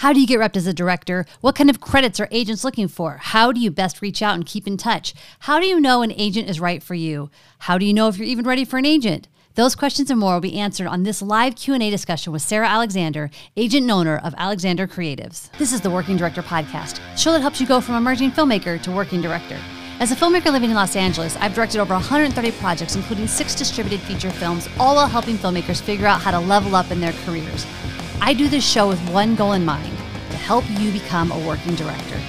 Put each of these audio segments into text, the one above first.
How do you get repped as a director? What kind of credits are agents looking for? How do you best reach out and keep in touch? How do you know an agent is right for you? How do you know if you're even ready for an agent? Those questions and more will be answered on this live Q&A discussion with Sarah Alexander, agent and owner of Alexander Creatives. This is the Working Director podcast, show that helps you go from emerging filmmaker to working director. As a filmmaker living in Los Angeles, I've directed over 130 projects, including six distributed feature films, all while helping filmmakers figure out how to level up in their careers. I do this show with one goal in mind, to help you become a working director.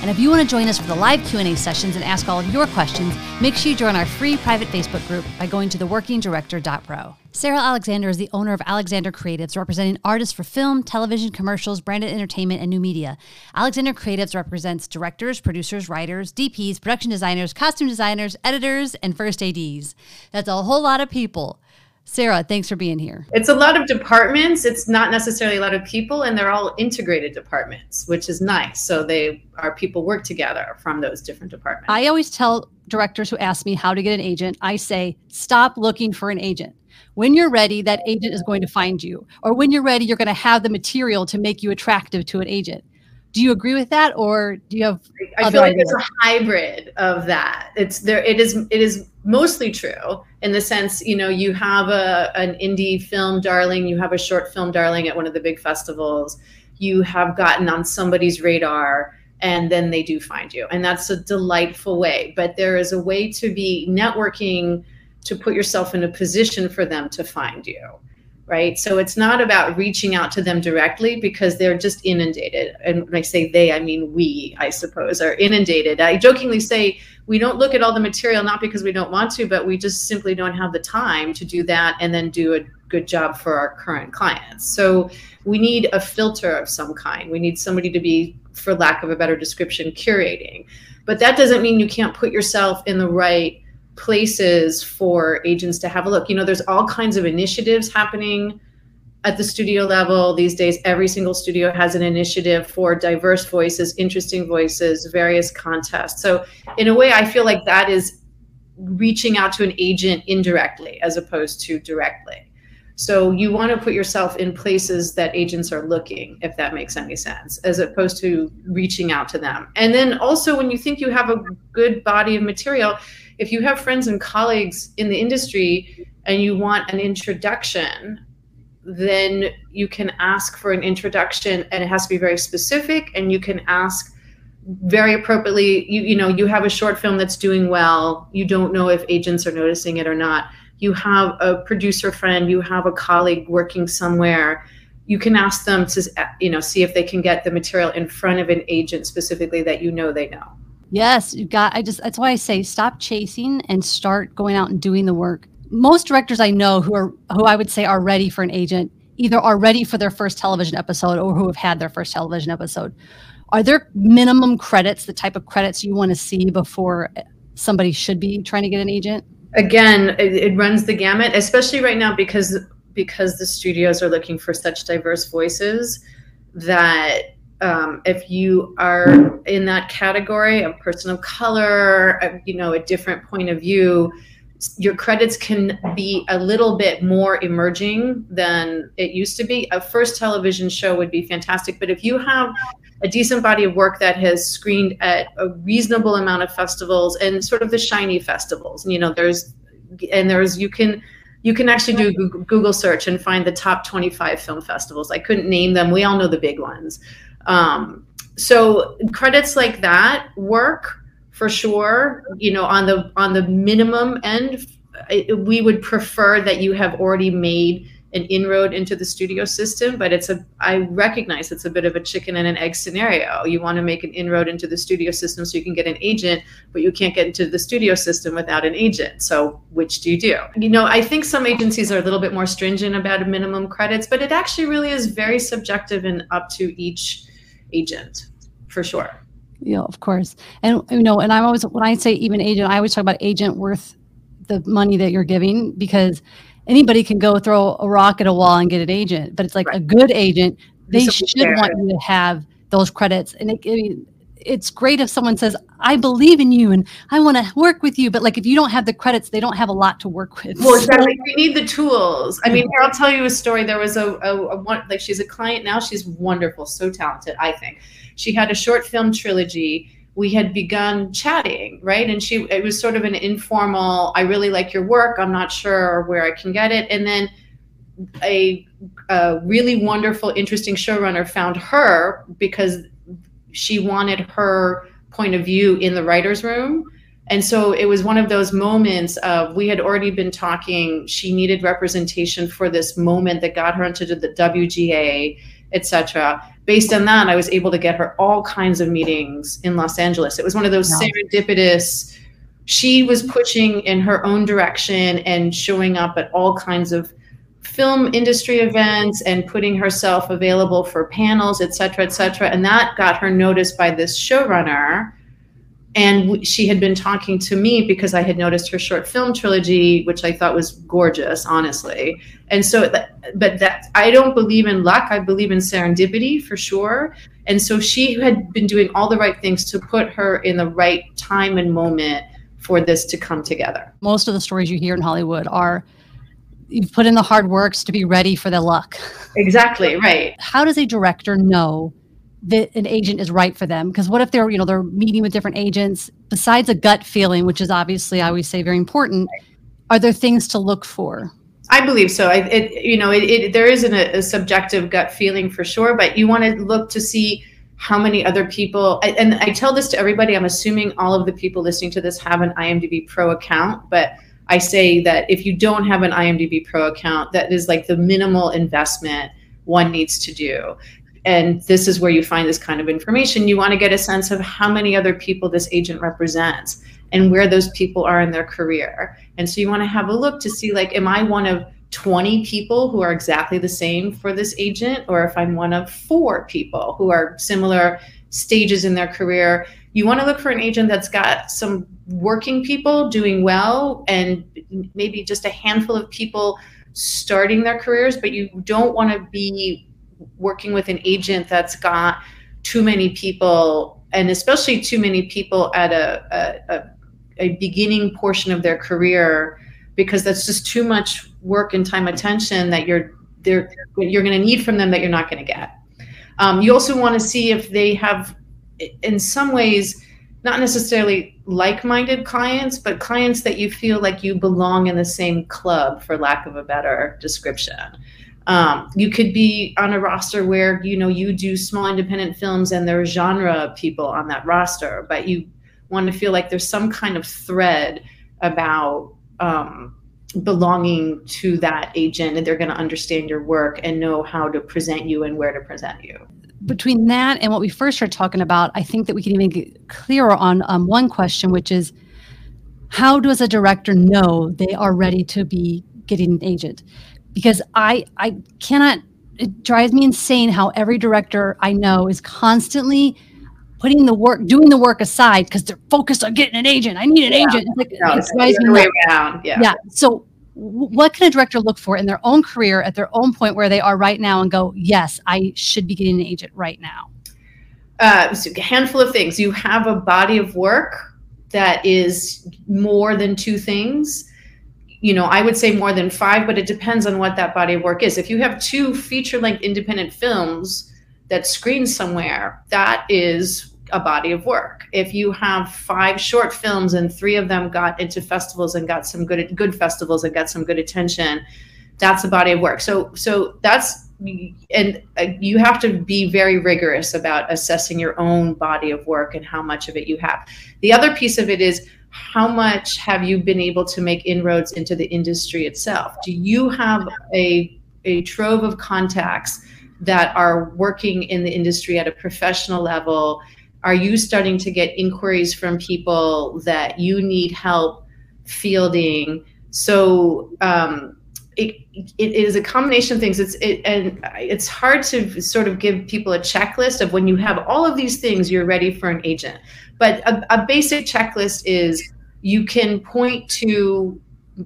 And if you want to join us for the live Q&A sessions and ask all of your questions, make sure you join our free private Facebook group by going to theworkingdirector.pro. Sarah Alexander is the owner of Alexander Creatives, representing artists for film, television, commercials, branded entertainment, and new media. Alexander Creatives represents directors, producers, writers, DPs, production designers, costume designers, editors, and first ADs. That's a whole lot of people. Sarah, thanks for being here. It's a lot of departments. It's not necessarily a lot of people, and they're all integrated departments, which is nice. So they our people work together from those different departments. I always tell directors who ask me how to get an agent, I say, stop looking for an agent. When you're ready, that agent is going to find you. Or when you're ready, you're going to have the material to make you attractive to an agent. Do you agree with that, or do you have? I feel like it's a hybrid of that. It's there. It is. It is mostly true in the sense, you know, you have a an indie film darling, you have a short film darling at one of the big festivals, you have gotten on somebody's radar, and then they do find you, and that's a delightful way. But there is a way to be networking to put yourself in a position for them to find you right? So it's not about reaching out to them directly because they're just inundated. And when I say they, I mean we, I suppose, are inundated. I jokingly say we don't look at all the material not because we don't want to, but we just simply don't have the time to do that and then do a good job for our current clients. So we need a filter of some kind. We need somebody to be, for lack of a better description, curating. But that doesn't mean you can't put yourself in the right places for agents to have a look. You know, there's all kinds of initiatives happening at the studio level these days. Every single studio has an initiative for diverse voices, interesting voices, various contests. So, in a way, I feel like that is reaching out to an agent indirectly as opposed to directly. So you want to put yourself in places that agents are looking, if that makes any sense, as opposed to reaching out to them. And then also, when you think you have a good body of material, if you have friends and colleagues in the industry and you want an introduction, then you can ask for an introduction and it has to be very specific and you can ask very appropriately. You you know you have a short film that's doing well. You don't know if agents are noticing it or not. You have a producer friend you have a colleague working somewhere. You can ask them to you know see if they can get the material in front of an agent specifically that you know they know Yes, you got. I just that's why I say stop chasing and start going out and doing the work. Most directors I know who are who I would say are ready for an agent either are ready for their first television episode or who have had their first television episode. Are there minimum credits, the type of credits you want to see before somebody should be trying to get an agent? Again, it, it runs the gamut, especially right now because because the studios are looking for such diverse voices that um, if you are in that category, a person of color, a, you know, a different point of view, your credits can be a little bit more emerging than it used to be. A first television show would be fantastic, but if you have a decent body of work that has screened at a reasonable amount of festivals and sort of the shiny festivals, you know, there's and there's you can you can actually do Google search and find the top 25 film festivals. I couldn't name them. We all know the big ones. Um, so credits like that work for sure. You know, on the on the minimum end, we would prefer that you have already made an inroad into the studio system but it's a i recognize it's a bit of a chicken and an egg scenario. You want to make an inroad into the studio system so you can get an agent but you can't get into the studio system without an agent. So which do you do? You know i think some agencies are a little bit more stringent about minimum credits but it actually really is very subjective and up to each agent for sure. Yeah, of course. And you know, and I'm always when I say even agent, I always talk about agent worth the money that you're giving because anybody can go throw a rock at a wall and get an agent, but it's like right. a good agent, they should want you to have those credits. And it, I mean, it's great if someone says, I believe in you and I want to work with you. But like if you don't have the credits, they don't have a lot to work with. Well, exactly. We need the tools. I mean, here I'll tell you a story. There was a, a, a one like she's a client now. She's wonderful, so talented, I think. She had a short film trilogy. We had begun chatting, right? And she it was sort of an informal, I really like your work. I'm not sure where I can get it. And then a, a really wonderful, interesting showrunner found her because she wanted her point of view in the writer's room. And so it was one of those moments of we had already been talking. She needed representation for this moment that got her into the WGA, etc. Based on that, I was able to get her all kinds of meetings in Los Angeles. It was one of those serendipitous. She was pushing in her own direction and showing up at all kinds of film industry events and putting herself available for panels, et cetera, et cetera. And that got her noticed by this showrunner. And she had been talking to me because I had noticed her short film trilogy, which I thought was gorgeous, honestly. And so, but that I don't believe in luck. I believe in serendipity for sure. And so she had been doing all the right things to put her in the right time and moment for this to come together. Most of the stories you hear in Hollywood are you've put in the hard works to be ready for the luck. Exactly, right. How does a director know that an agent is right for them? Because what if they're, you know, they're meeting with different agents besides a gut feeling, which is obviously I always say very important, are there things to look for? I believe so. I, it, you know, it, it, there isn't a, a subjective gut feeling for sure, but you want to look to see how many other people and I tell this to everybody. I'm assuming all of the people listening to this have an IMDb Pro account, but I say that if you don't have an IMDb Pro account, that is like the minimal investment one needs to do. And this is where you find this kind of information. You want to get a sense of how many other people this agent represents and where those people are in their career. And so you want to have a look to see like, am I one of 20 people who are exactly the same for this agent, or if I'm one of four people who are similar stages in their career? You want to look for an agent that's got some working people doing well and maybe just a handful of people starting their careers, but you don't want to be working with an agent that's got too many people and especially too many people at a, a, a beginning portion of their career because that's just too much work and time attention that you're they're, you're going to need from them that you're not going to get. Um, you also want to see if they have, in some ways, not necessarily like-minded clients but clients that you feel like you belong in the same club for lack of a better description. Um, you could be on a roster where you know you do small independent films and there are genre people on that roster but you want to feel like there's some kind of thread about um, belonging to that agent and they're going to understand your work and know how to present you and where to present you between that and what we first started talking about, I think that we can even get clearer on um, one question, which is how does a director know they are ready to be getting an agent? Because I I cannot. It drives me insane how every director I know is constantly putting the work, doing the work aside because they're focused on getting an agent. I need an yeah. agent. It's like no, it drives me way around. Yeah. Yeah. So what can a director look for in their own career at their own point where they are right now and go, yes, I should be getting an agent right now? Uh, so a handful of things. You have a body of work that is more than two things. You know, I would say more than five, but it depends on what that body of work is. If you have two feature length independent films that screen somewhere, that is a body of work. If you have five short films and three of them got into festivals and got some good good festivals and got some good attention, that's a body of work. So so that's and uh, you have to be very rigorous about assessing your own body of work and how much of it you have. The other piece of it is how much have you been able to make inroads into the industry itself? Do you have a a trove of contacts that are working in the industry at a professional level are you starting to get inquiries from people that you need help fielding? So um, it, it is a combination of things. It's it, and it's hard to sort of give people a checklist of when you have all of these things, you're ready for an agent. But a, a basic checklist is you can point to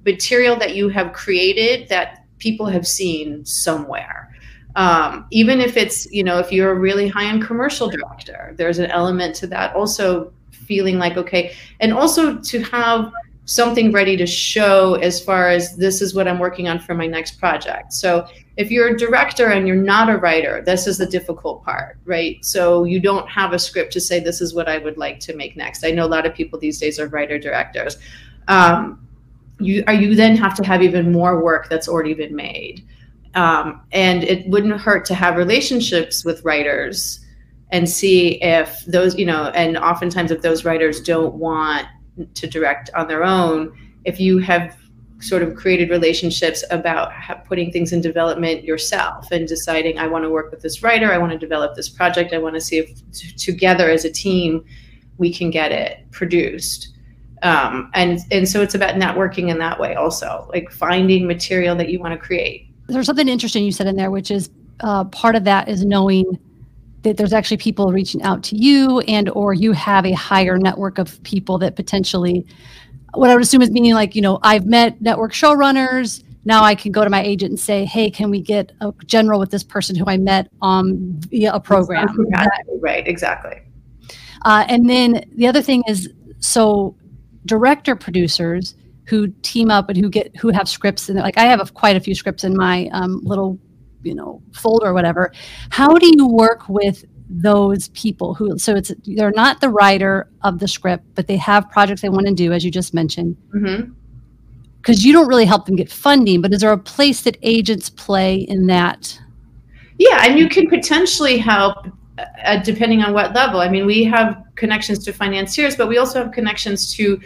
material that you have created that people have seen somewhere um, even if it's you know if you're a really high end commercial director there's an element to that also feeling like okay and also to have something ready to show as far as this is what i'm working on for my next project. So if you're a director and you're not a writer this is the difficult part right? So you don't have a script to say this is what i would like to make next. I know a lot of people these days are writer directors. Um, you are you then have to have even more work that's already been made um, and it wouldn't hurt to have relationships with writers and see if those you know and oftentimes if those writers don't want to direct on their own if you have sort of created relationships about putting things in development yourself and deciding i want to work with this writer i want to develop this project i want to see if t- together as a team we can get it produced. Um, and and so it's about networking in that way also like finding material that you want to create there's something interesting you said in there which is uh, part of that is knowing that there's actually people reaching out to you and or you have a higher network of people that potentially what i would assume is meaning like you know i've met network showrunners. Now i can go to my agent and say hey can we get a general with this person who i met um, via a program? Exactly, right. Exactly. Uh, and then the other thing is so director producers who team up and who get who have scripts and like I have a, quite a few scripts in my um, little you know folder or whatever. How do you work with those people who so it's they're not the writer of the script but they have projects they want to do as you just mentioned. Mm-hmm. Because you don't really help them get funding but is there a place that agents play in that? Yeah and you can potentially help uh, depending on what level. I mean we have connections to financiers but we also have connections to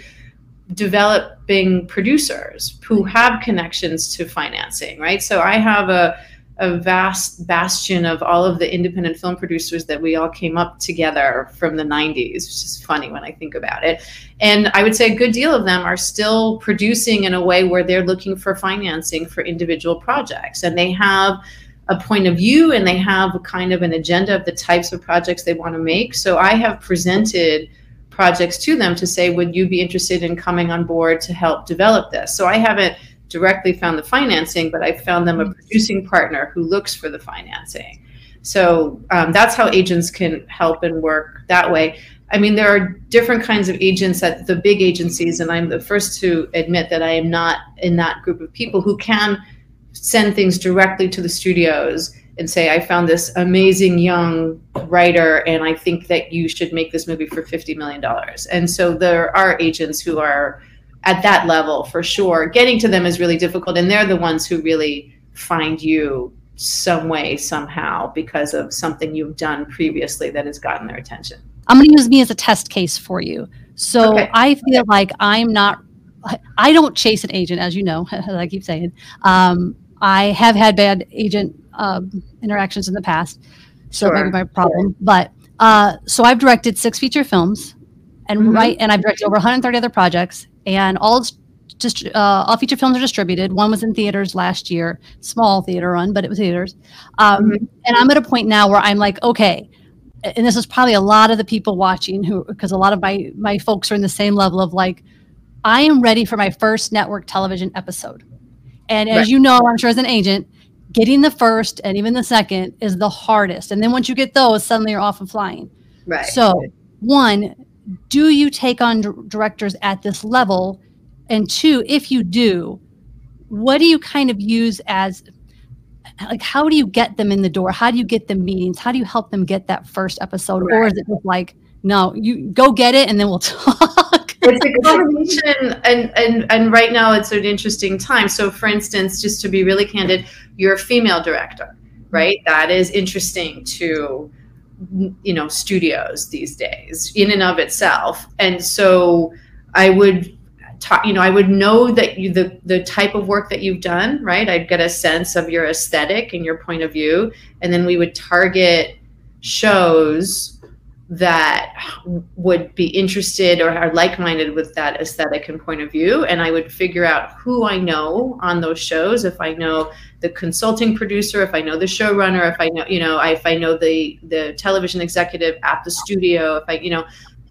developing producers who have connections to financing, right? So I have a, a vast bastion of all of the independent film producers that we all came up together from the 90s, which is funny when I think about it. And I would say a good deal of them are still producing in a way where they're looking for financing for individual projects. And they have a point of view and they have kind of an agenda of the types of projects they want to make. So I have presented projects to them to say, would you be interested in coming on board to help develop this? So I haven't directly found the financing, but I found them a mm-hmm. producing partner who looks for the financing. So um, that's how agents can help and work that way. I mean, there are different kinds of agents at the big agencies, and I'm the first to admit that I am not in that group of people who can send things directly to the studios and say, I found this amazing young writer, and I think that you should make this movie for $50 million. And so there are agents who are at that level for sure. Getting to them is really difficult, and they're the ones who really find you some way, somehow, because of something you've done previously that has gotten their attention. I'm going to use me as a test case for you. So okay. I feel like I'm not, I don't chase an agent, as you know, as I keep saying. Um, I have had bad agent um, interactions in the past, so sure. maybe my problem. But uh, so I've directed six feature films, and mm-hmm. right, and I've directed over 130 other projects, and all just uh, all feature films are distributed. One was in theaters last year, small theater run, but it was theaters. Um, mm-hmm. And I'm at a point now where I'm like, okay, and this is probably a lot of the people watching who, because a lot of my my folks are in the same level of like, I am ready for my first network television episode. And as right. you know, I'm sure as an agent, getting the first and even the second is the hardest. And then once you get those, suddenly you're off and flying. Right. So, one, do you take on d- directors at this level? And two, if you do, what do you kind of use as like how do you get them in the door? How do you get them meetings? How do you help them get that first episode? Right. Or is it just like, no, you go get it and then we'll talk? It's a combination and, and and right now it's an interesting time. So for instance just to be really candid you're a female director right? That is interesting to you know studios these days in and of itself. And so i would you know i would know that you the the type of work that you've done right? I'd get a sense of your aesthetic and your point of view. And then we would target shows that would be interested or are like-minded with that aesthetic and point of view. And i would figure out who i know on those shows. If i know the consulting producer if i know the showrunner if i know you know if i know the the television executive at the studio if i you know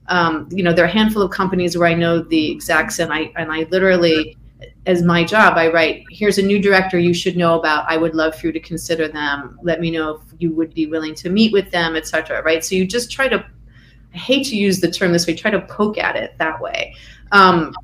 um, you know there are a handful of companies where i know the execs and i and i literally as my job, I write, here's a new director you should know about. I would love for you to consider them. Let me know if you would be willing to meet with them, etc. Right. So you just try to, I hate to use the term this way, try to poke at it that way. Um,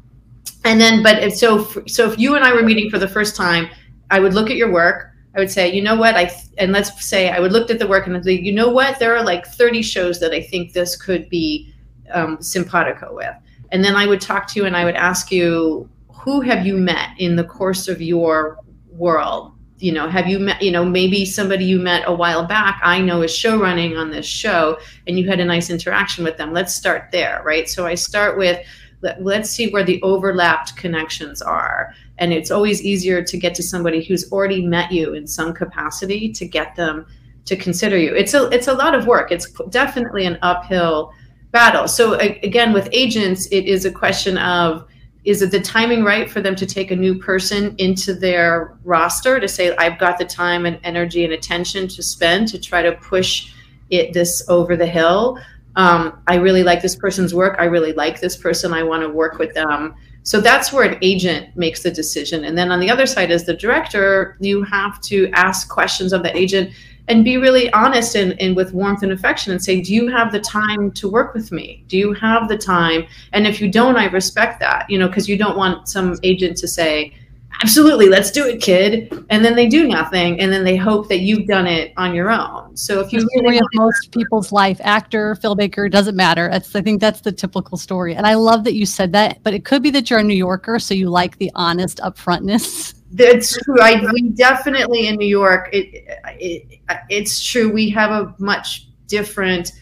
and then, but if, so, so if you and I were meeting for the first time, I would look at your work. I would say, you know what, I and let's say I would look at the work and I'd say, you know what, there are like 30 shows that I think this could be um, simpatico with. And then I would talk to you and I would ask you, who have you met in the course of your world? You know, have you met, you know, maybe somebody you met a while back, I know is show running on this show and you had a nice interaction with them. Let's start there, right? So I start with, let, let's see where the overlapped connections are. And it's always easier to get to somebody who's already met you in some capacity to get them to consider you. It's a it's a lot of work. It's definitely an uphill battle. So again, with agents, it is a question of is it the timing right for them to take a new person into their roster to say i've got the time and energy and attention to spend to try to push it this over the hill um, i really like this person's work. I really like this person. I want to work with them. So that's where an agent makes the decision. And then on the other side as the director. You have to ask questions of the agent and be really honest and, and with warmth and affection and say, Do you have the time to work with me? Do you have the time? And if you don't, I respect that, you know, because you don't want some agent to say, Absolutely, let's do it, kid. And then they do nothing. And then they hope that you've done it on your own. So if you the story of most people's life, actor, filmmaker, doesn't matter. It's, I think that's the typical story. And I love that you said that, but it could be that you're a New Yorker, so you like the honest upfrontness. That's true. I we definitely in New York. It, it it's true. We have a much different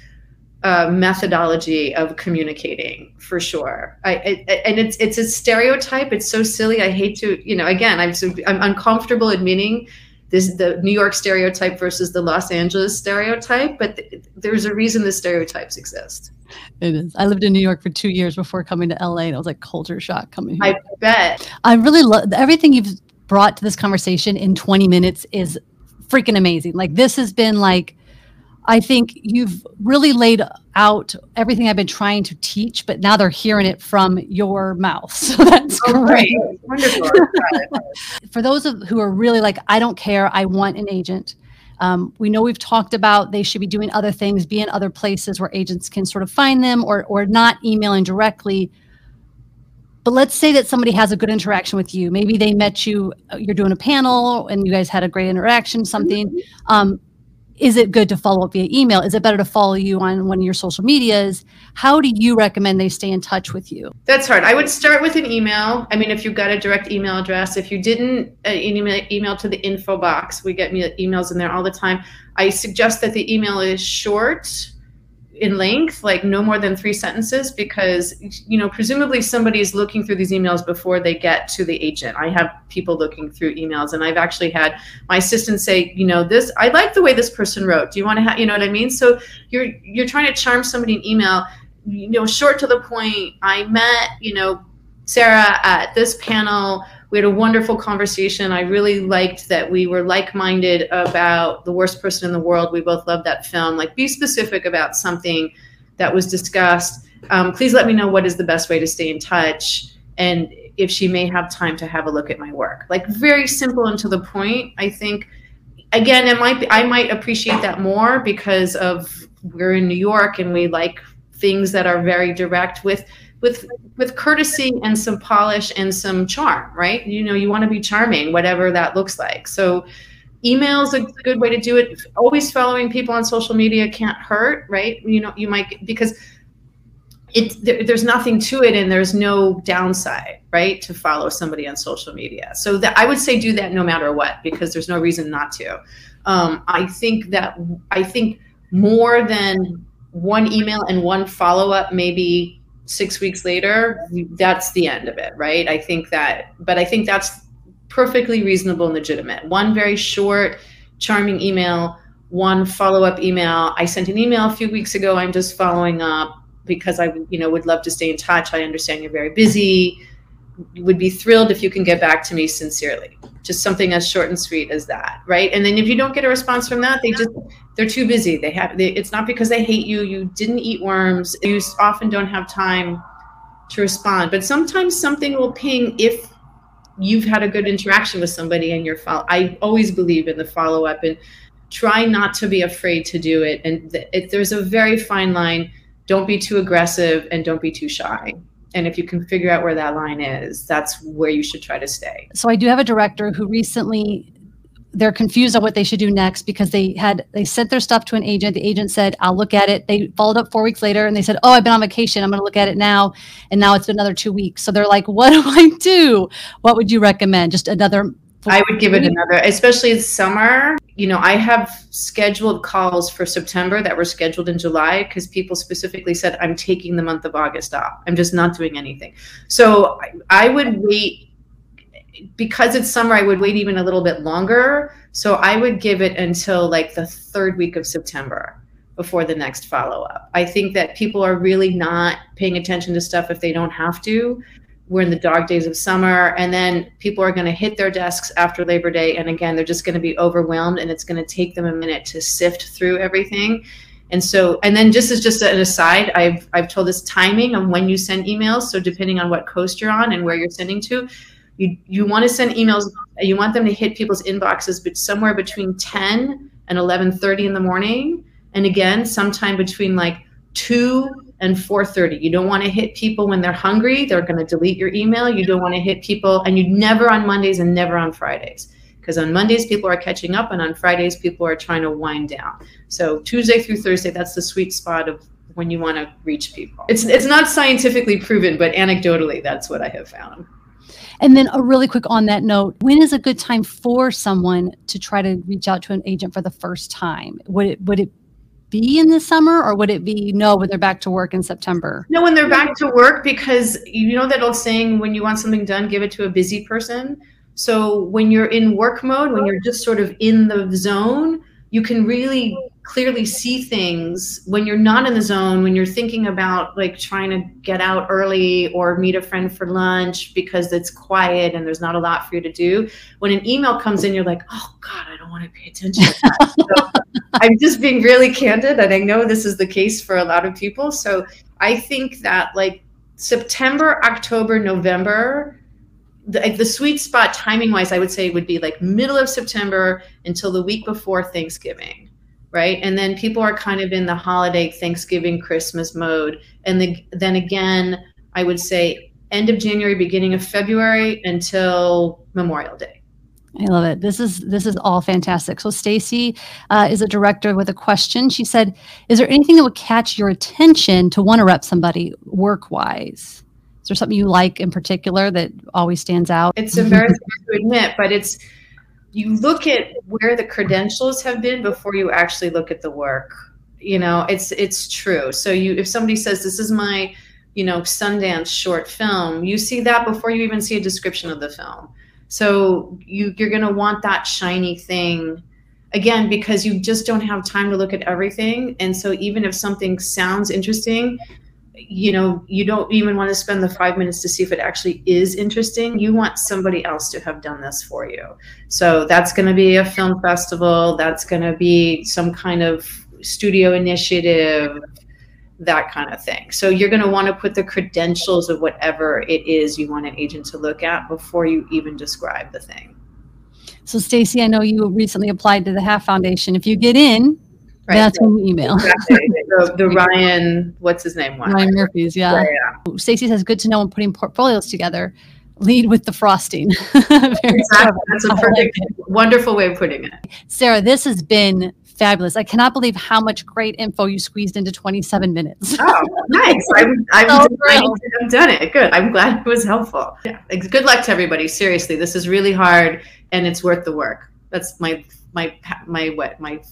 uh, methodology of communicating for sure. I, I, and it's it's a stereotype. It's so silly. I hate to you know. Again, I'm so I'm uncomfortable admitting this the New York stereotype versus the Los Angeles stereotype. But th- there's a reason the stereotypes exist. It is. I lived in New York for two years before coming to LA, and it was like culture shock coming here. I bet. I really love everything you've brought to this conversation in 20 minutes is freaking amazing. Like this has been like I think you've really laid out everything I've been trying to teach, but now they're hearing it from your mouth. So that's oh, great. Wonderful. For those of, who are really like, I don't care, I want an agent. Um, we know we've talked about they should be doing other things, be in other places where agents can sort of find them or, or not emailing directly. But let's say that somebody has a good interaction with you. Maybe they met you, uh, you're doing a panel and you guys had a great interaction, something. Mm-hmm. Um, is it good to follow up via email? Is it better to follow you on one of your social medias? How do you recommend they stay in touch with you? That's hard. I would start with an email. I mean, if you've got a direct email address, if you didn't, uh, email, email to the info box. We get emails in there all the time. I suggest that the email is short in length, like no more than three sentences, because you know presumably somebody is looking through these emails before they get to the agent. I have people looking through emails, and I've actually had my assistant say, you know, this I like the way this person wrote. Do you want to have, you know what I mean? So you're you're trying to charm somebody in email, you know, short to the point. I met, you know, Sarah at this panel we had a wonderful conversation. I really liked that we were like minded about The Worst Person in the World. We both loved that film. Like, be specific about something that was discussed. Um, please let me know what is the best way to stay in touch and if she may have time to have a look at my work. Like, very simple and to the point. I think, again, it might be, I might appreciate that more because of we're in New York and we like things that are very direct with with with courtesy and some polish and some charm, right? You know, you want to be charming, whatever that looks like. So email is a good way to do it. Always following people on social media can't hurt, right? You know, you might because it there, there's nothing to it and there's no downside, right? To follow somebody on social media. So that I would say do that no matter what because there's no reason not to. Um, I think that I think more than one email and one follow up maybe six weeks later, that's the end of it, right? I think that, but I think that's perfectly reasonable and legitimate. One very short, charming email, one follow up email. I sent an email a few weeks ago. I'm just following up because I, you know, would love to stay in touch. I understand you're very busy. Would be thrilled if you can get back to me sincerely. Just something as short and sweet as that right? And then if you don't get a response from that they just they're too busy. They have they, it's not because they hate you. You didn't eat worms. You often don't have time to respond. But sometimes something will ping if you've had a good interaction with somebody and you're follow i always believe in the follow-up and try not to be afraid to do it. And th- there's a very fine line. Don't be too aggressive and don't be too shy and if you can figure out where that line is that's where you should try to stay. So i do have a director who recently they're confused on what they should do next because they had they sent their stuff to an agent. The agent said i'll look at it. They followed up four weeks later and they said oh i've been on vacation. I'm going to look at it now. And now it's been another two weeks. So they're like what do i do? What would you recommend? Just another I would give it another, especially in summer. You know, I have scheduled calls for September that were scheduled in July because people specifically said, I'm taking the month of August off. I'm just not doing anything. So I, I would wait because it's summer, I would wait even a little bit longer. So I would give it until like the third week of September before the next follow up. I think that people are really not paying attention to stuff if they don't have to. We're in the dog days of summer, and then people are going to hit their desks after Labor Day. And again, they're just going to be overwhelmed, and it's going to take them a minute to sift through everything. And so, and then just as just an aside, I've I've told this timing on when you send emails. So depending on what coast you're on and where you're sending to, you you want to send emails you want them to hit people's inboxes but somewhere between 10 and 11:30 in the morning and again sometime between like 2 and 4:30 you don't want to hit people when they're hungry they're going to delete your email. You don't want to hit people and you never on Mondays and never on Fridays. Because on Mondays people are catching up and on Fridays people are trying to wind down. So Tuesday through Thursday that's the sweet spot of when you want to reach people. It's it's not scientifically proven but anecdotally that's what I have found. And then a really quick on that note, when is a good time for someone to try to reach out to an agent for the first time? Would it would it be in the summer or would it be no when they're back to work in September? No, when they're back to work because you know that old saying when you want something done, give it to a busy person. So when you're in work mode, when you're just sort of in the zone, you can really clearly see things when you're not in the zone when you're thinking about like trying to get out early or meet a friend for lunch because it's quiet and there's not a lot for you to do when an email comes in you're like oh god i don't want to pay attention to so i'm just being really candid and i know this is the case for a lot of people so i think that like september october november the, the sweet spot timing wise i would say would be like middle of september until the week before thanksgiving right? And then people are kind of in the holiday, Thanksgiving, Christmas mode. And the, then again, I would say end of January, beginning of February until Memorial Day. I love it. This is this is all fantastic. So Stacy uh, is a director with a question. She said, "Is there anything that would catch your attention to want to rep somebody work wise? Is there something you like in particular that always stands out?" It's embarrassing to admit, but it's you look at where the credentials have been before you actually look at the work you know it's it's true so you if somebody says this is my you know sundance short film you see that before you even see a description of the film so you you're going to want that shiny thing again because you just don't have time to look at everything. And so even if something sounds interesting you know you don't even want to spend the five minutes to see if it actually is interesting. You want somebody else to have done this for you. So that's going to be a film festival. That's going to be some kind of studio initiative that kind of thing so you're going to want to put the credentials of whatever it is you want an agent to look at before you even describe the thing so stacy i know you recently applied to the half foundation if you get in Right. That's when you email. Exactly. the, the, Ryan, what's his name? One? Ryan Murphy's, yeah. yeah, yeah. Stacy says, good to know when putting portfolios together. Lead with the frosting. exactly. That's a perfect, wonderful way of putting it. Sarah, this has been fabulous. I cannot believe how much great info you squeezed into 27 minutes. Oh, nice. I'm, I'm so I've done it. Good. I'm glad it was helpful. Yeah. Good luck to everybody. Seriously, this is really hard and it's worth the work. That's my, my, my, what, my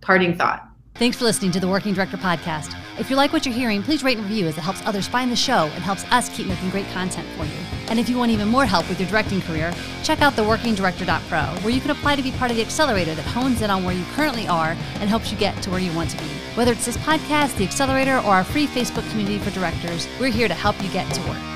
parting thought. Thanks for listening to the Working Director Podcast. If you like what you're hearing, please rate and review as it helps others find the show and helps us keep making great content for you. And if you want even more help with your directing career, check out theworkingdirector.pro, where you can apply to be part of the accelerator that hones in on where you currently are and helps you get to where you want to be. Whether it's this podcast, the accelerator, or our free Facebook community for directors, we're here to help you get to work.